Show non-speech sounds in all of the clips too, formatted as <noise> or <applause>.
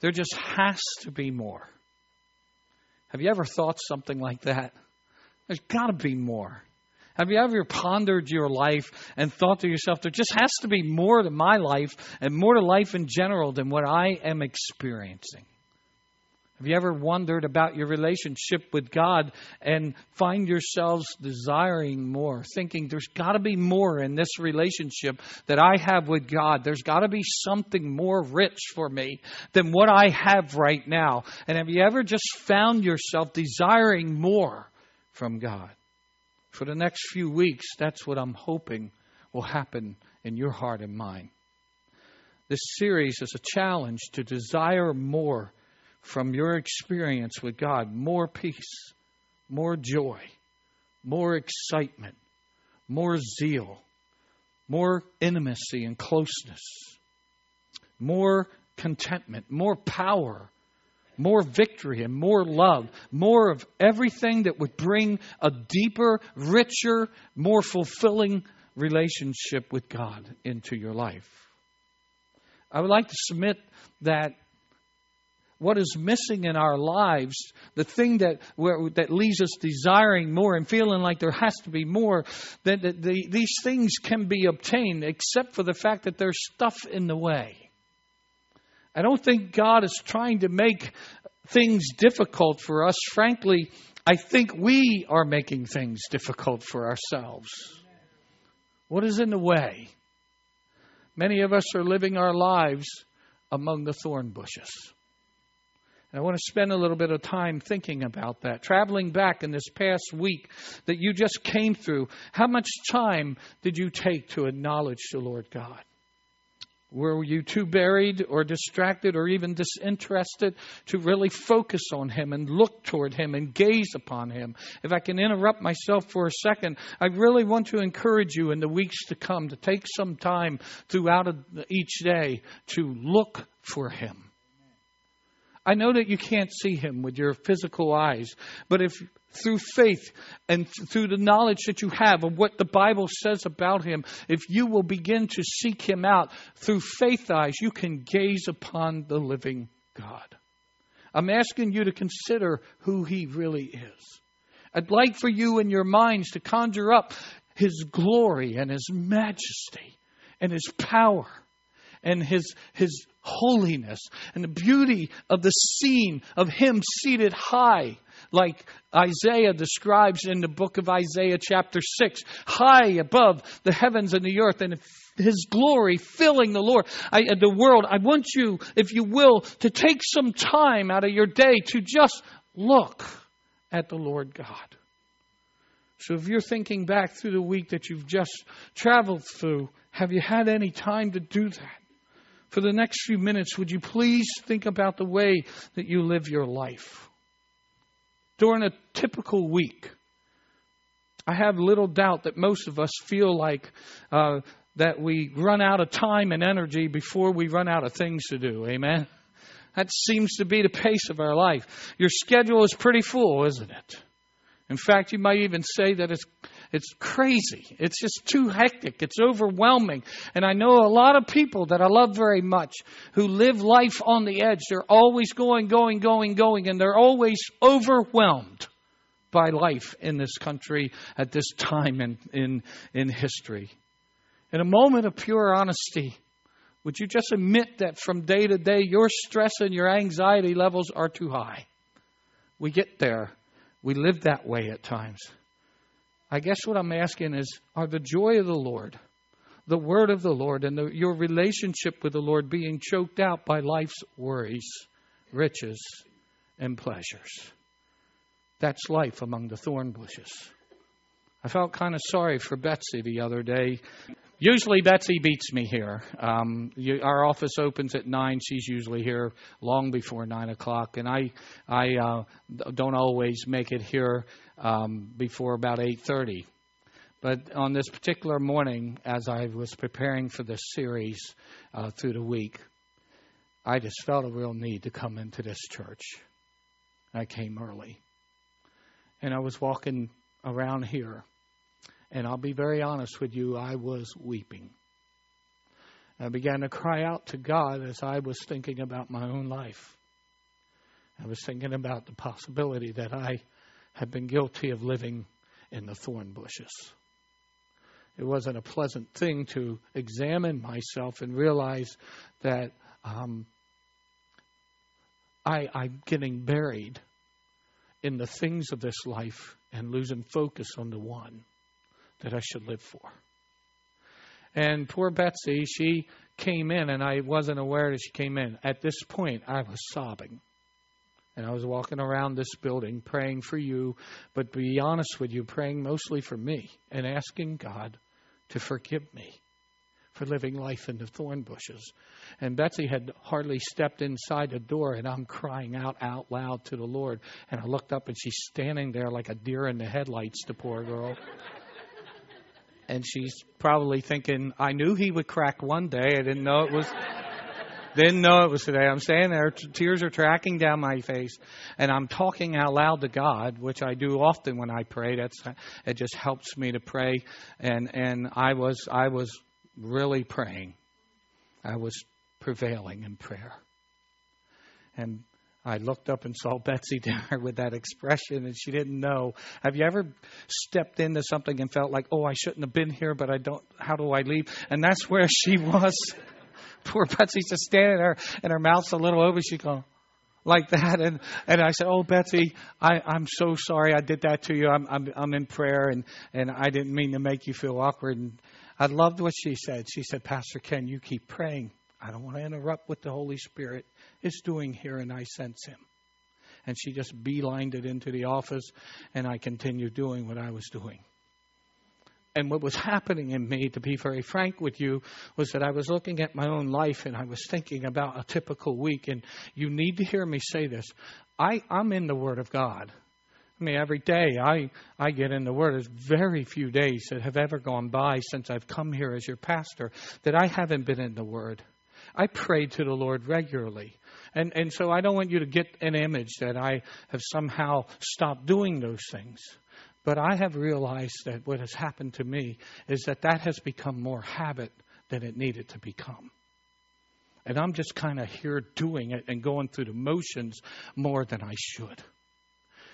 There just has to be more. Have you ever thought something like that? There's got to be more. Have you ever pondered your life and thought to yourself, there just has to be more to my life and more to life in general than what I am experiencing? Have you ever wondered about your relationship with God and find yourselves desiring more, thinking there's got to be more in this relationship that I have with God? There's got to be something more rich for me than what I have right now. And have you ever just found yourself desiring more from God? For the next few weeks, that's what I'm hoping will happen in your heart and mind. This series is a challenge to desire more from your experience with God more peace, more joy, more excitement, more zeal, more intimacy and closeness, more contentment, more power, more victory, and more love, more of everything that would bring a deeper, richer, more fulfilling relationship with God into your life. I would like to submit that what is missing in our lives, the thing that that leaves us desiring more and feeling like there has to be more, that, that the, these things can be obtained, except for the fact that there's stuff in the way. I don't think God is trying to make things difficult for us. Frankly, I think we are making things difficult for ourselves. What is in the way? Many of us are living our lives among the thorn bushes. And I want to spend a little bit of time thinking about that. Traveling back in this past week that you just came through, how much time did you take to acknowledge the Lord God? Were you too buried or distracted or even disinterested to really focus on Him and look toward Him and gaze upon Him? If I can interrupt myself for a second, I really want to encourage you in the weeks to come to take some time throughout each day to look for Him I know that you can't see him with your physical eyes, but if through faith and through the knowledge that you have of what the Bible says about him, if you will begin to seek him out through faith eyes, you can gaze upon the living God. I'm asking you to consider who he really is. I'd like for you in your minds to conjure up his glory and his majesty and his power and his, his holiness and the beauty of the scene of him seated high, like Isaiah describes in the book of Isaiah, chapter 6, high above the heavens and the earth, and his glory filling the Lord, I, uh, the world. I want you, if you will, to take some time out of your day to just look at the Lord God. So if you're thinking back through the week that you've just traveled through, have you had any time to do that? For the next few minutes, would you please think about the way that you live your life? During a typical week, I have little doubt that most of us feel like uh, that we run out of time and energy before we run out of things to do. Amen? That seems to be the pace of our life. Your schedule is pretty full, isn't it? In fact, you might even say that it's it's crazy. It's just too hectic. It's overwhelming. And I know a lot of people that I love very much who live life on the edge. They're always going, going, going, going, and they're always overwhelmed by life in this country at this time in, in, in history. In a moment of pure honesty, would you just admit that from day to day your stress and your anxiety levels are too high? We get there. We live that way at times. I guess what I'm asking is are the joy of the Lord, the word of the Lord, and the, your relationship with the Lord being choked out by life's worries, riches, and pleasures? That's life among the thorn bushes. I felt kind of sorry for Betsy the other day. Usually Betsy beats me here. Um, you, our office opens at nine. She's usually here long before nine o'clock, and I I uh, don't always make it here um, before about 8:30. But on this particular morning, as I was preparing for this series uh, through the week, I just felt a real need to come into this church. I came early, and I was walking around here, and I'll be very honest with you, I was weeping. I began to cry out to God as I was thinking about my own life. I was thinking about the possibility that I had been guilty of living in the thorn bushes. It wasn't a pleasant thing to examine myself and realize that um, I, I'm getting buried in the things of this life and losing focus on the one that I should live for. And poor Betsy, she came in, and I wasn't aware that she came in. At this point, I was sobbing. And I was walking around this building praying for you, but to be honest with you, praying mostly for me and asking God to forgive me for living life in the thorn bushes. And Betsy had hardly stepped inside the door, and I'm crying out out loud to the Lord. And I looked up, and she's standing there like a deer in the headlights, the poor girl and she's probably thinking, I knew he would crack one day. I didn't know it was. <laughs> didn't know it was today. I'm standing there, t- tears are tracking down my face, and I'm talking out loud to God, which I do often when I pray. That's it. Just helps me to pray, and and I was I was really praying. I was prevailing in prayer, and I looked up and saw <laughs> Betsy there with that expression, and she didn't know. Have you ever stepped into something and felt like, oh, I shouldn't have been here, but I don't, how do I leave? And that's where <laughs> she was. <laughs> Poor Betsy's just standing there, and her mouth's a little open. She's going, like that and and I said, "Oh Betsy, I I'm so sorry I did that to you. I'm I'm I'm in prayer and and I didn't mean to make you feel awkward." And I loved what she said. She said, "Pastor Ken, you keep praying. I don't want to interrupt with the Holy Spirit is doing here, and I sense him. And she just beelined it into the office, and I continued doing what I was doing. And what was happening in me, to be very frank with you, was that I was looking at my own life and I was thinking about a typical week. And you need to hear me say this. I, I'm in the Word of God. I mean, every day I, I get in the Word. There's very few days that have ever gone by since I've come here as your pastor that I haven't been in the Word. I pray to the Lord regularly. And, and so I don't want you to get an image that I have somehow stopped doing those things. But I have realized that what has happened to me is that that has become more habit than it needed to become. And I'm just kind of here doing it and going through the motions more than I should.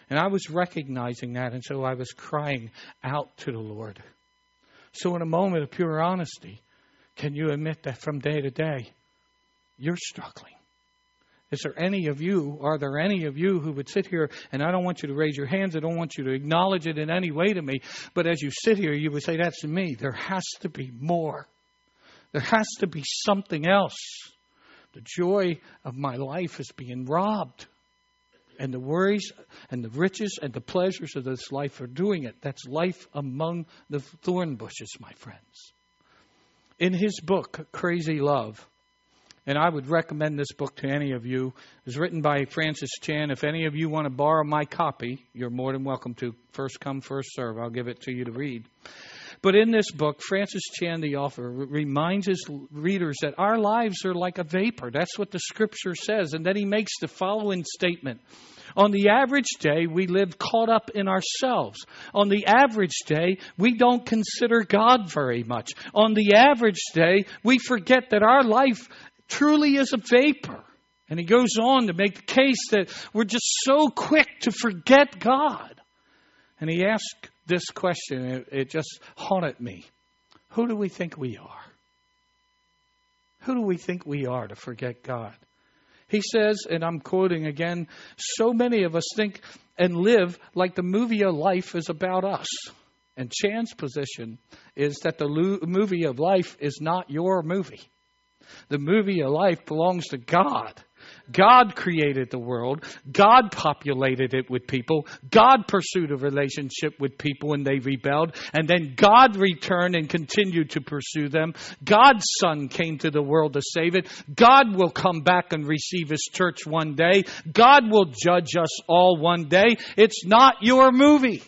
And I was recognizing that, and so I was crying out to the Lord. So, in a moment of pure honesty, can you admit that from day to day, you're struggling? Is there any of you, are there any of you who would sit here, and I don't want you to raise your hands, I don't want you to acknowledge it in any way to me, but as you sit here, you would say, That's me. There has to be more. There has to be something else. The joy of my life is being robbed. And the worries and the riches and the pleasures of this life are doing it. That's life among the thorn bushes, my friends. In his book, Crazy Love, and I would recommend this book to any of you. It's written by Francis Chan. If any of you want to borrow my copy, you're more than welcome to. First come, first serve. I'll give it to you to read. But in this book, Francis Chan, the author, reminds his readers that our lives are like a vapor. That's what the scripture says. And then he makes the following statement. On the average day, we live caught up in ourselves. On the average day, we don't consider God very much. On the average day, we forget that our life truly is a vapor. And he goes on to make the case that we're just so quick to forget God. And he asked this question, it, it just haunted me. Who do we think we are? Who do we think we are to forget God? He says, and I'm quoting again, so many of us think and live like the movie of life is about us. And Chan's position is that the movie of life is not your movie. The movie of life belongs to God. God created the world. God populated it with people. God pursued a relationship with people and they rebelled. And then God returned and continued to pursue them. God's Son came to the world to save it. God will come back and receive His church one day. God will judge us all one day. It's not your movie.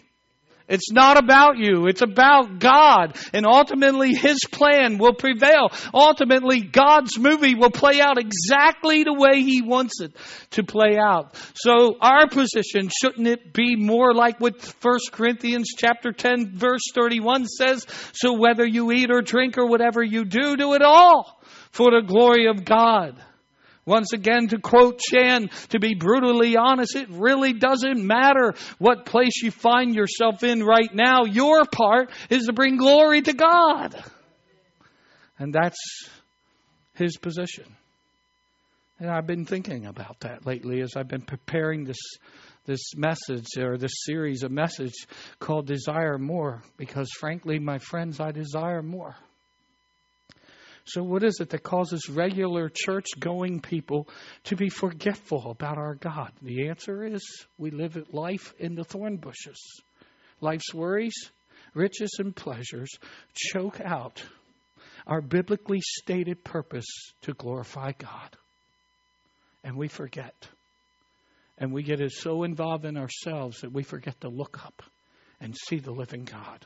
It's not about you. It's about God. And ultimately, His plan will prevail. Ultimately, God's movie will play out exactly the way He wants it to play out. So our position, shouldn't it be more like what 1 Corinthians chapter 10 verse 31 says? So whether you eat or drink or whatever you do, do it all for the glory of God. Once again, to quote Chan, to be brutally honest, it really doesn't matter what place you find yourself in right now. Your part is to bring glory to God. And that's his position. And I've been thinking about that lately as I've been preparing this this message or this series of message called Desire More because frankly, my friends, I desire more. So, what is it that causes regular church going people to be forgetful about our God? The answer is we live life in the thorn bushes. Life's worries, riches, and pleasures choke out our biblically stated purpose to glorify God. And we forget. And we get so involved in ourselves that we forget to look up and see the living God.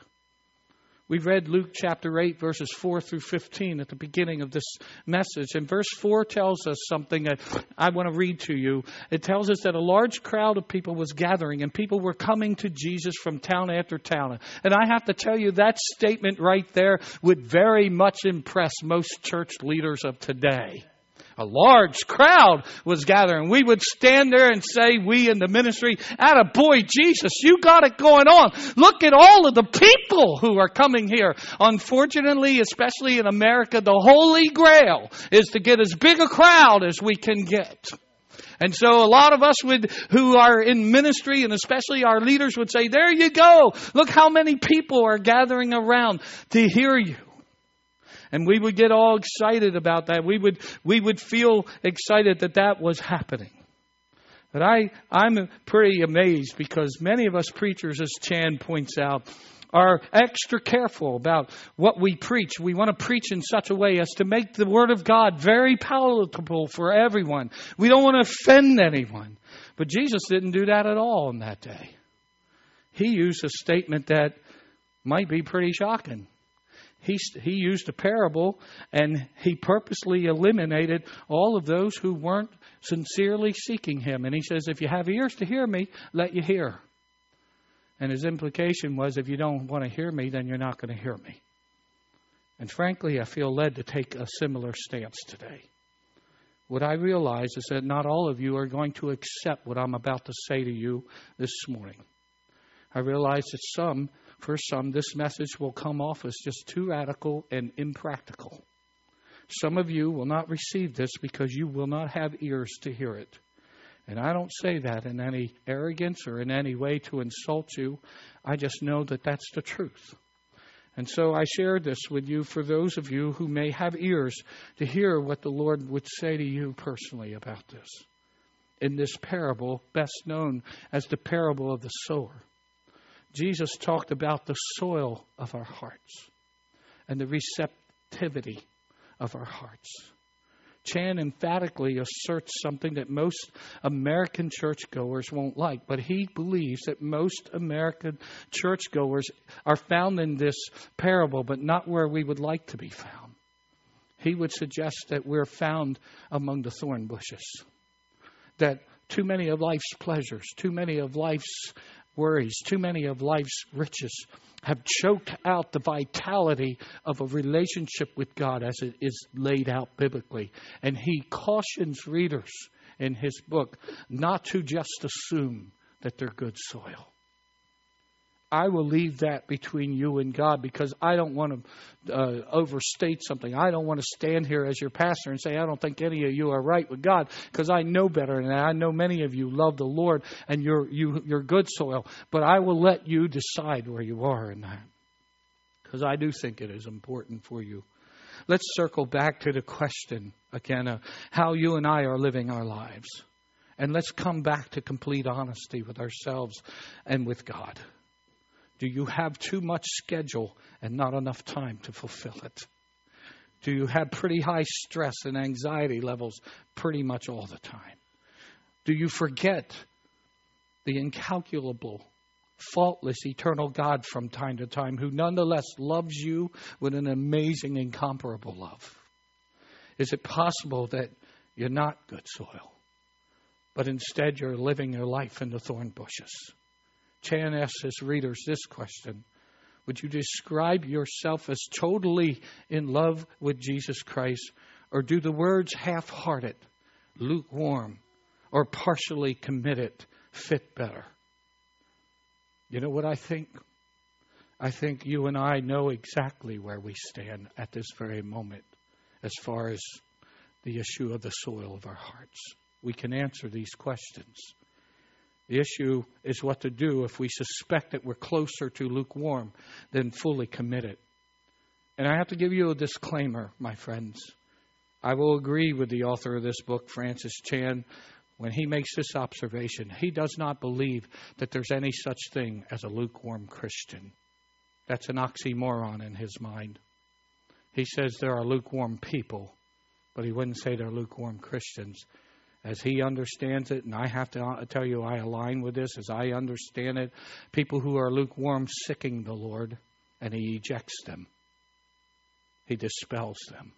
We read Luke chapter 8, verses 4 through 15 at the beginning of this message. And verse 4 tells us something that I want to read to you. It tells us that a large crowd of people was gathering, and people were coming to Jesus from town after town. And I have to tell you, that statement right there would very much impress most church leaders of today a large crowd was gathering. We would stand there and say, we in the ministry, at a boy, Jesus, you got it going on. Look at all of the people who are coming here. Unfortunately, especially in America, the holy grail is to get as big a crowd as we can get. And so a lot of us would, who are in ministry and especially our leaders would say, there you go. Look how many people are gathering around to hear you. And we would get all excited about that. We would, we would feel excited that that was happening. But I, I'm pretty amazed because many of us preachers, as Chan points out, are extra careful about what we preach. We want to preach in such a way as to make the Word of God very palatable for everyone. We don't want to offend anyone. But Jesus didn't do that at all in that day. He used a statement that might be pretty shocking he, he used a parable and he purposely eliminated all of those who weren't sincerely seeking him. And he says, If you have ears to hear me, let you hear. And his implication was, If you don't want to hear me, then you're not going to hear me. And frankly, I feel led to take a similar stance today. What I realize is that not all of you are going to accept what I'm about to say to you this morning. I realize that some for some, this message will come off as just too radical and impractical. Some of you will not receive this because you will not have ears to hear it. And I don't say that in any arrogance or in any way to insult you. I just know that that's the truth. And so I share this with you for those of you who may have ears to hear what the Lord would say to you personally about this. In this parable, best known as the parable of the sower. Jesus talked about the soil of our hearts and the receptivity of our hearts. Chan emphatically asserts something that most American churchgoers won't like, but he believes that most American churchgoers are found in this parable, but not where we would like to be found. He would suggest that we're found among the thorn bushes, that too many of life's pleasures, too many of life's worries, too many of life's riches have choked out the vitality of a relationship with God as it is laid out biblically. And he cautions readers in his book not to just assume that they're good soil. I will leave that between you and God because I don't want to uh, overstate something. I don't want to stand here as your pastor and say, I don't think any of you are right with God because I know better than that. I know many of you love the Lord and you're, you, you're good soil, but I will let you decide where you are in that because I do think it is important for you. Let's circle back to the question again of how you and I are living our lives. And let's come back to complete honesty with ourselves and with God. Do you have too much schedule and not enough time to fulfill it? Do you have pretty high stress and anxiety levels pretty much all the time? Do you forget the incalculable, faultless, eternal God from time to time who nonetheless loves you with an amazing, incomparable love? Is it possible that you're not good soil, but instead you're living your life in the thorn bushes? Chan asks his readers this question Would you describe yourself as totally in love with Jesus Christ, Or do the words half hearted, lukewarm, or partially committed fit better? You know what I think? I think you and I know exactly where we stand at this very moment as far as the issue of the soil of our hearts. We can answer these questions. The issue is what to do if we suspect that we're closer to lukewarm than fully committed. And I have to give you a disclaimer, my friends. I will agree with the author of this book, Francis Chan, when he makes this observation. He does not believe that there's any such thing as a lukewarm Christian. That's an oxymoron in his mind. He says there are lukewarm people, but he wouldn't say they're lukewarm Christians. As he understands it, and I have to uh, tell you, I align with this as I understand it. People who are lukewarm sicking the Lord, and he ejects them, he dispels them.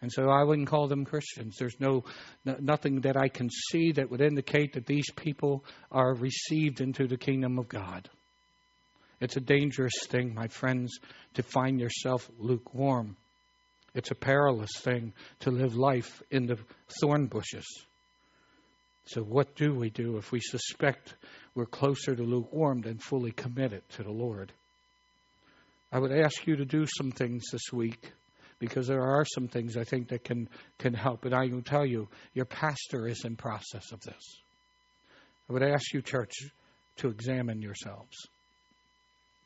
And so I wouldn't call them Christians. There's no nothing that I can see that would indicate that these people are received into the kingdom of God. It's a dangerous thing, my friends, to find yourself lukewarm. It's a perilous thing to live life in the thorn bushes. So, what do we do if we suspect we're closer to lukewarm than fully committed to the Lord? I would ask you to do some things this week because there are some things I think that can, can help. And I can tell you, your pastor is in process of this. I would ask you, church, to examine yourselves.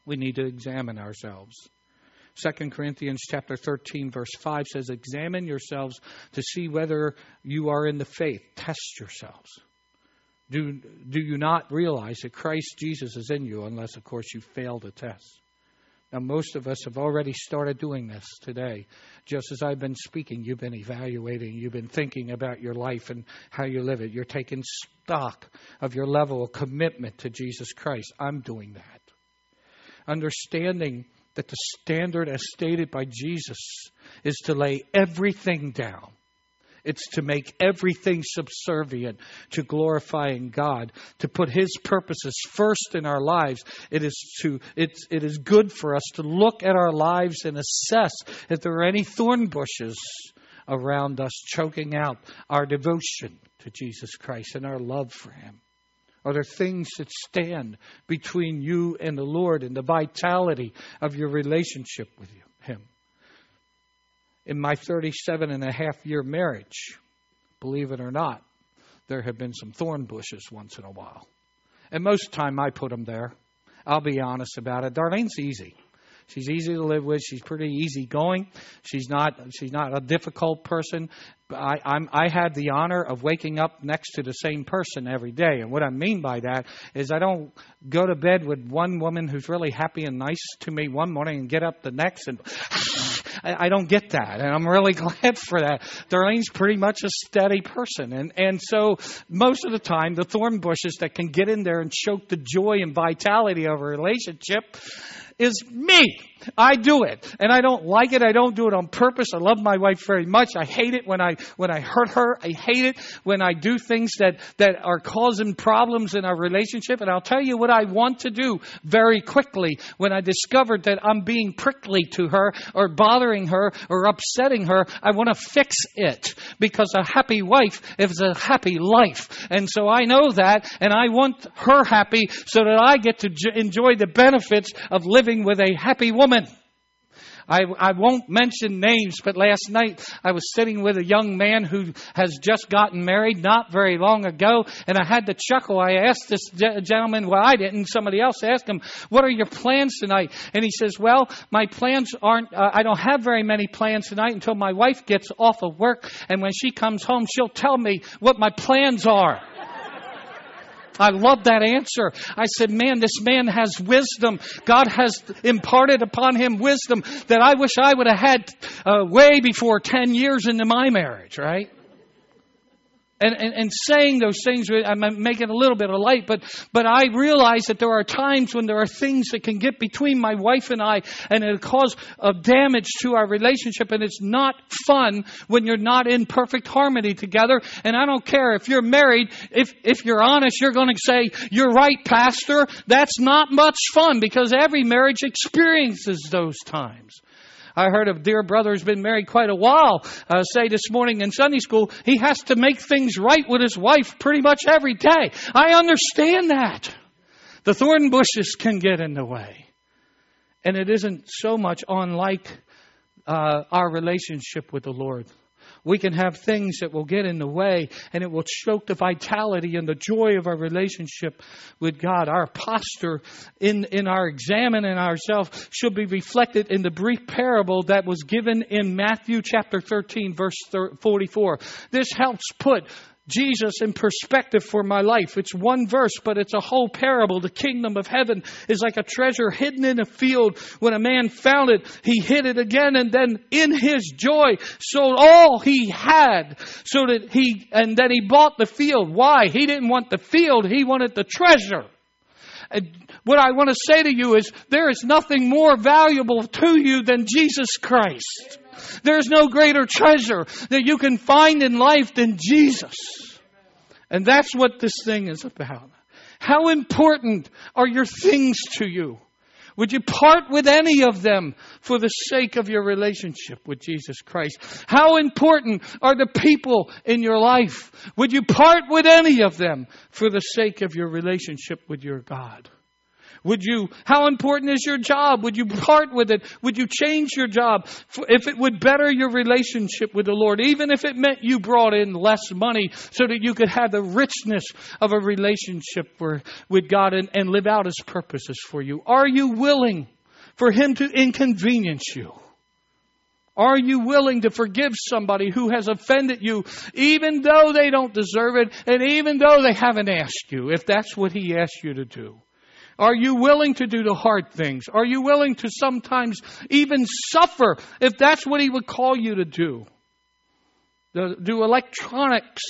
We need to examine ourselves. 2 Corinthians chapter 13 verse 5 says examine yourselves to see whether you are in the faith. Test yourselves. Do do you not realize that Christ Jesus is in you unless of course you fail the test? Now most of us have already started doing this today. Just as I've been speaking you've been evaluating you've been thinking about your life and how you live it. You're taking stock of your level of commitment to Jesus Christ. I'm doing that. Understanding that the standard as stated by Jesus is to lay everything down. It's to make everything subservient to glorifying God, to put His purposes first in our lives. It is to it's it is good for us to look at our lives and assess if there are any thorn bushes around us choking out our devotion to Jesus Christ and our love for Him. Are there things that stand between you and the Lord and the vitality of your relationship with Him? In my 37 and a half year marriage, believe it or not, there have been some thorn bushes once in a while. And most time I put them there. I'll be honest about it. Darlene's easy. She's easy to live with. She's pretty easygoing. She's not she's not a difficult person. I, I'm, I had the honor of waking up next to the same person every day. And what I mean by that is I don't go to bed with one woman who's really happy and nice to me one morning and get up the next and <sighs> I, don't get that. And I'm really <laughs> glad for that. Darlene's pretty much a steady person. And, and so most of the time, the thorn bushes that can get in there and choke the joy and vitality of a relationship is me. I do it. And I don't like it. I don't do it on purpose. I love my wife very much. I hate it when I, when I hurt her. I hate it when I do things that, that are causing problems in our relationship. And I'll tell you what I want to do very quickly when I discovered that I'm being prickly to her or bothering her or upsetting her. I want to fix it because a happy wife is a happy life. And so I know that and I want her happy so that I get to enjoy the benefits of living with a happy woman I, I won't mention names, but last night I was sitting with a young man who has just gotten married not very long ago, and I had to chuckle. I asked this gentleman, well, I didn't, somebody else asked him, what are your plans tonight? And he says, well, my plans aren't, uh, I don't have very many plans tonight until my wife gets off of work, and when she comes home, she'll tell me what my plans are. I love that answer. I said, man, this man has wisdom. God has imparted upon him wisdom that I wish I would have had uh, way before 10 years into my marriage, right? And, and, and saying those things, I'm making a little bit of light, but, but I realize that there are times when there are things that can get between my wife and I and it cause a damage to our relationship and it's not fun when you're not in perfect harmony together. And I don't care if you're married, if, if you're honest, you're going to say, you're right, pastor. That's not much fun because every marriage experiences those times. I heard a dear brother who's been married quite a while uh, say this morning in Sunday school he has to make things right with his wife pretty much every day. I understand that. The thorn bushes can get in the way. And it isn't so much unlike uh, our relationship with the Lord. We can have things that will get in the way and it will choke the vitality and the joy of our relationship with God. Our posture in, in our examining ourselves should be reflected in the brief parable that was given in Matthew chapter 13 verse 44. This helps put Jesus in perspective for my life. It's one verse, but it's a whole parable. The kingdom of heaven is like a treasure hidden in a field. When a man found it, he hid it again and then in his joy sold all he had so that he, and then he bought the field. Why? He didn't want the field. He wanted the treasure. And what I want to say to you is there is nothing more valuable to you than Jesus Christ. There's no greater treasure that you can find in life than Jesus. And that's what this thing is about. How important are your things to you? Would you part with any of them for the sake of your relationship with Jesus Christ? How important are the people in your life? Would you part with any of them for the sake of your relationship with your God? Would you, how important is your job? Would you part with it? Would you change your job if it would better your relationship with the Lord? Even if it meant you brought in less money so that you could have the richness of a relationship with God and, and live out His purposes for you. Are you willing for Him to inconvenience you? Are you willing to forgive somebody who has offended you, even though they don't deserve it, and even though they haven't asked you, if that's what He asked you to do? Are you willing to do the hard things? Are you willing to sometimes even suffer if that's what He would call you to do? Do electronics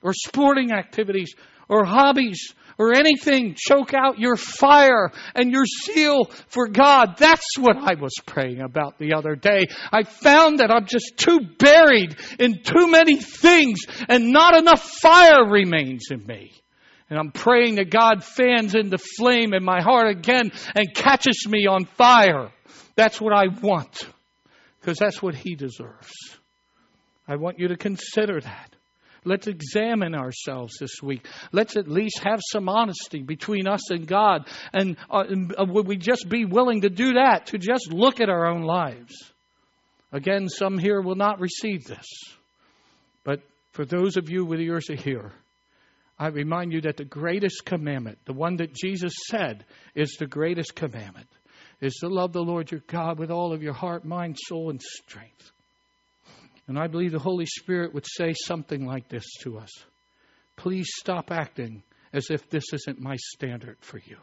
or sporting activities or hobbies or anything choke out your fire and your zeal for God. That's what I was praying about the other day. I found that I'm just too buried in too many things and not enough fire remains in me. And I'm praying that God fans into flame in my heart again and catches me on fire. That's what I want. Because that's what He deserves. I want you to consider that. Let's examine ourselves this week. Let's at least have some honesty between us and God. And uh, uh would we just be willing to do that, to just look at our own lives? Again, some here will not receive this. But for those of you with ears to hear, I remind you that the greatest commandment, the one that Jesus said is the greatest commandment, is to love the Lord your God with all of your heart, mind, soul, and strength. And I believe the Holy Spirit would say something like this to us Please stop acting as if this isn't my standard for you.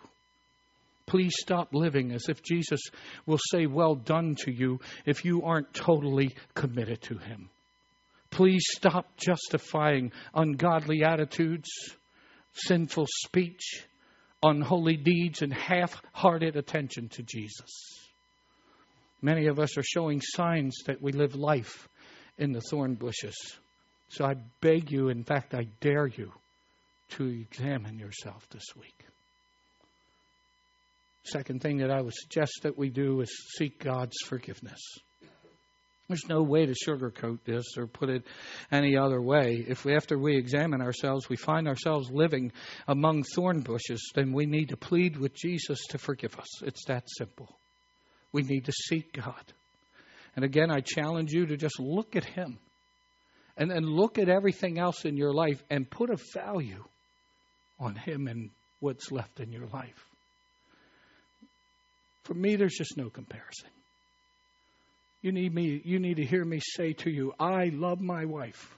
Please stop living as if Jesus will say, Well done to you, if you aren't totally committed to Him. Please stop justifying ungodly attitudes, sinful speech, unholy deeds, and half hearted attention to Jesus. Many of us are showing signs that we live life in the thorn bushes. So I beg you, in fact, I dare you to examine yourself this week. Second thing that I would suggest that we do is seek God's forgiveness. There's no way to sugarcoat this or put it any other way. If we, after we examine ourselves, we find ourselves living among thorn bushes, then we need to plead with Jesus to forgive us. It's that simple. We need to seek God. And again, I challenge you to just look at Him and then look at everything else in your life and put a value on Him and what's left in your life. For me, there's just no comparison. You need me you need to hear me say to you, I love my wife,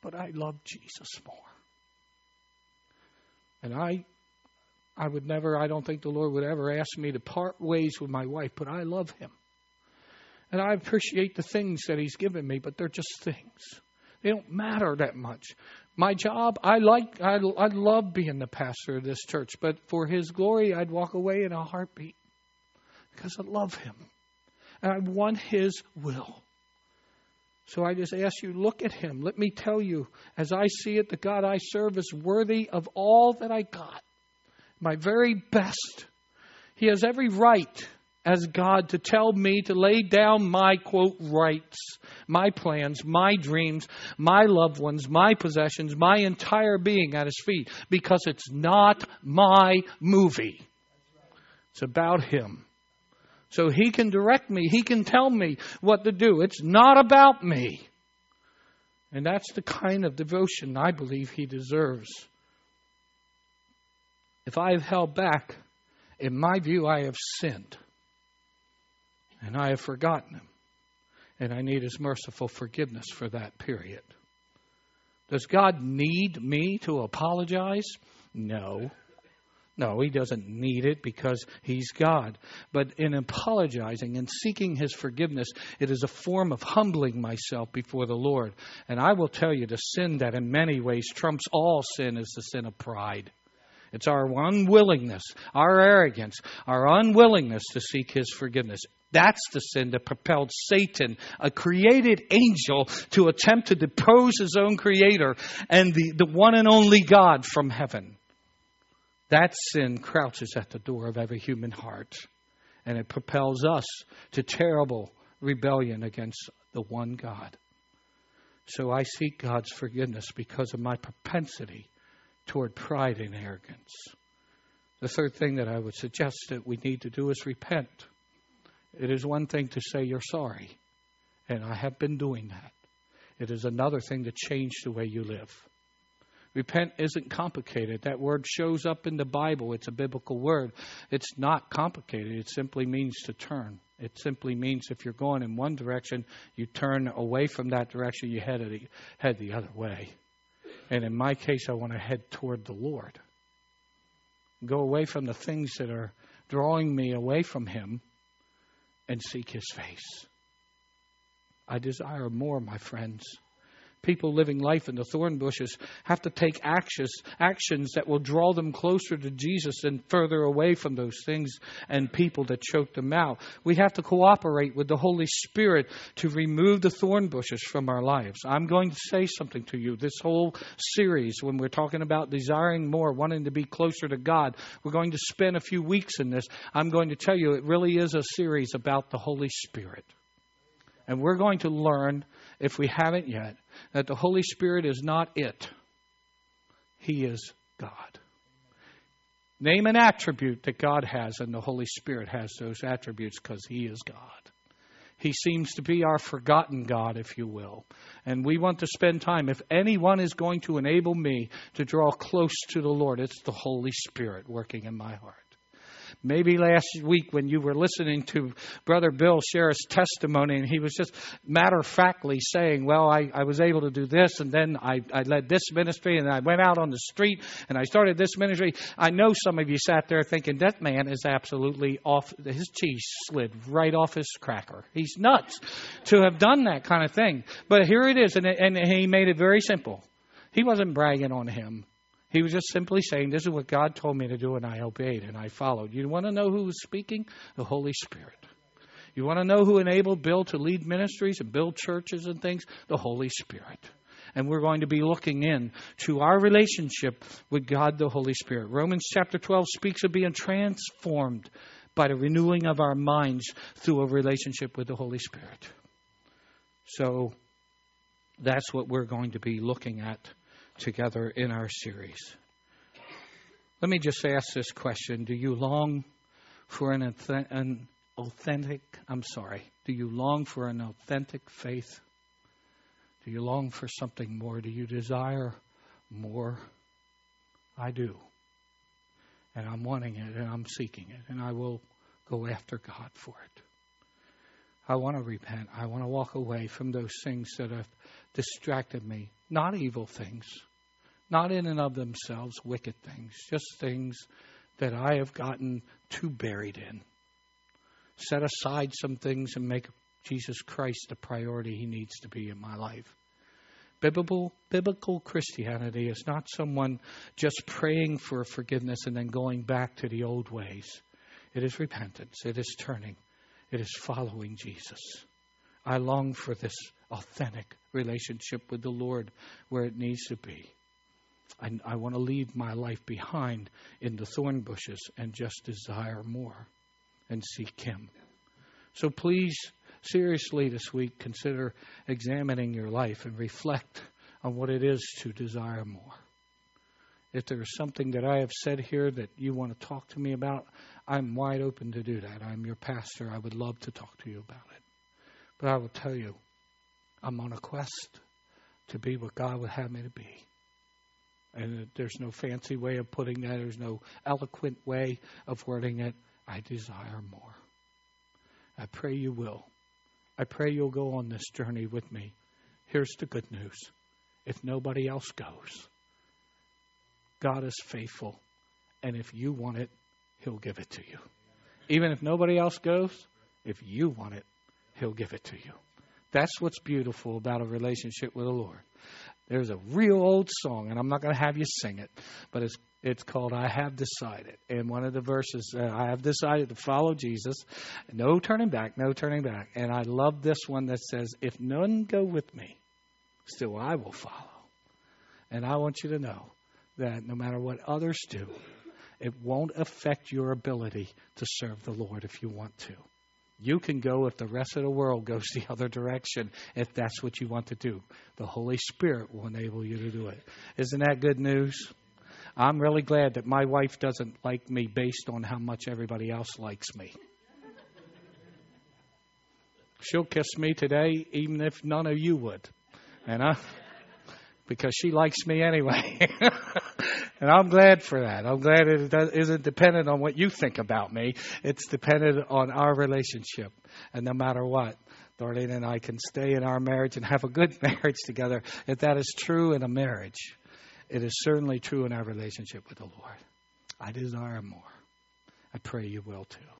but I love Jesus more. And I I would never I don't think the Lord would ever ask me to part ways with my wife, but I love him. And I appreciate the things that he's given me, but they're just things. They don't matter that much. My job, I like, I, I love being the pastor of this church, but for his glory, I'd walk away in a heartbeat because I love him and I want His will. So I just ask you, look at Him. Let me tell you, as I see it, the God I serve is worthy of all that I got, my very best. He has every right as God to tell me to lay down my quote rights, my plans, my dreams, my loved ones, my possessions, my entire being at His feet because it's not my movie. It's about Him. So He can direct me, He can tell me what to do. It's not about me. And that's the kind of devotion I believe He deserves. If I have held back, in my view, I have sinned. And I have forgotten him. And I need his merciful forgiveness for that period. Does God need me to apologize? No. No, he doesn't need it because he's God. But in apologizing and seeking his forgiveness, it is a form of humbling myself before the Lord. And I will tell you the sin that in many ways trumps all sin is the sin of pride. It's our unwillingness, our arrogance, our unwillingness to seek His forgiveness. That's the sin that propelled Satan, a created angel, to attempt to depose his own creator and the, the one and only God from heaven. That sin crouches at the door of every human heart, and it propels us to terrible rebellion against the one God. So I seek God's forgiveness because of my propensity toward pride and arrogance. The third thing that I would suggest that we need to do is repent. It is one thing to say you're sorry, and I have been doing that. It is another thing to change the way you live. Repent isn't complicated. That word shows up in the Bible. It's a biblical word. It's not complicated. It simply means to turn. It simply means if you're going in one direction, you turn away from that direction, you head the, head the other way. And in my case, I want to head toward the Lord. Go away from the things that are drawing me away from Him and seek His face. I desire more, my friends. People living life in the thorn bushes have to take actions, actions that will draw them closer to Jesus and further away from those things and people that choke them out. We have to cooperate with the Holy Spirit to remove the thorn bushes from our lives. I'm going to say something to you. This whole series, when we're talking about desiring more, wanting to be closer to God, we're going to spend a few weeks in this. I'm going to tell you it really is a series about the Holy Spirit. And we're going to learn, if we haven't yet, that the Holy Spirit is not it, He is God. Name an attribute that God has, and the Holy Spirit has those attributes because He is God. He seems to be our forgotten God, if you will. And we want to spend time. If anyone is going to enable me to draw close to the Lord, it's the Holy Spirit working in my heart. Maybe last week when you were listening to Brother Bill share his testimony, and he was just matter of factly saying, Well, I, I was able to do this, and then I, I led this ministry, and I went out on the street, and I started this ministry. I know some of you sat there thinking, That man is absolutely off, his cheese slid right off his cracker. He's nuts to have done that kind of thing. But here it is, and, and he made it very simple. He wasn't bragging on him. He was just simply saying, This is what God told me to do, and I obeyed and I followed. You want to know who was speaking? The Holy Spirit. You want to know who enabled Bill to lead ministries and build churches and things? The Holy Spirit. And we're going to be looking in to our relationship with God the Holy Spirit. Romans chapter 12 speaks of being transformed by the renewing of our minds through a relationship with the Holy Spirit. So that's what we're going to be looking at together in our series. Let me just ask this question Do you long for an, an authentic, I'm sorry, do you long for an authentic faith? Do you long for something more? Do you desire more? I do. And I'm wanting it and I'm seeking it and I will go after God for it. I want to repent. I want to walk away from those things that have distracted me. Not evil things, not in and of themselves wicked things, just things that I have gotten too buried in. Set aside some things and make Jesus Christ the priority he needs to be in my life. Biblical, biblical Christianity is not someone just praying for forgiveness and then going back to the old ways. It is repentance, it is turning, it is following Jesus. I long for this authentic relationship with the Lord where it needs to be. I, I want to leave my life behind in the thorn bushes and just desire more. and seek Him. So please, seriously this week, consider examining your life and reflect on what it is to desire more. If there's something that I have said here that you want to talk to me about, I'm wide open to do that. I'm your pastor. I would love to talk to you about it. But I will tell you, I'm on a quest to be what God would have me to be. And there's no fancy way of putting that, there's no eloquent way of wording it. I desire more. I pray you will. I pray you'll go on this journey with me. Here's the good news if nobody else goes, God is faithful. And if you want it, He'll give it to you. Even if nobody else goes, if you want it, He'll give it to you. That's what's beautiful about a relationship with the Lord. There's a real old song, and I'm not going to have you sing it, but it's it's called "I Have Decided." And one of the verses, uh, "I have decided to follow Jesus, no turning back, no turning back." And I love this one that says, "If none go with me, still I will follow." And I want you to know that no matter what others do, it won't affect your ability to serve the Lord if you want to. You can go if the rest of the world goes the <laughs> other direction, if that's what you want to do. The Holy Spirit will enable you to do it. Isn't that good news? I'm really glad that my wife doesn't like me based on how much everybody else likes me. She'll kiss me today, even if none of you would. And I, <laughs> because she likes me anyway. <laughs> and I'm glad for that. I'm glad it isn't dependent on what you think about me. It's dependent on our relationship. And no matter what, Darlene and I can stay in our marriage and have a good <laughs> marriage together. If that is true in a marriage, it is certainly true in our relationship with the Lord. I desire more. I pray you will too.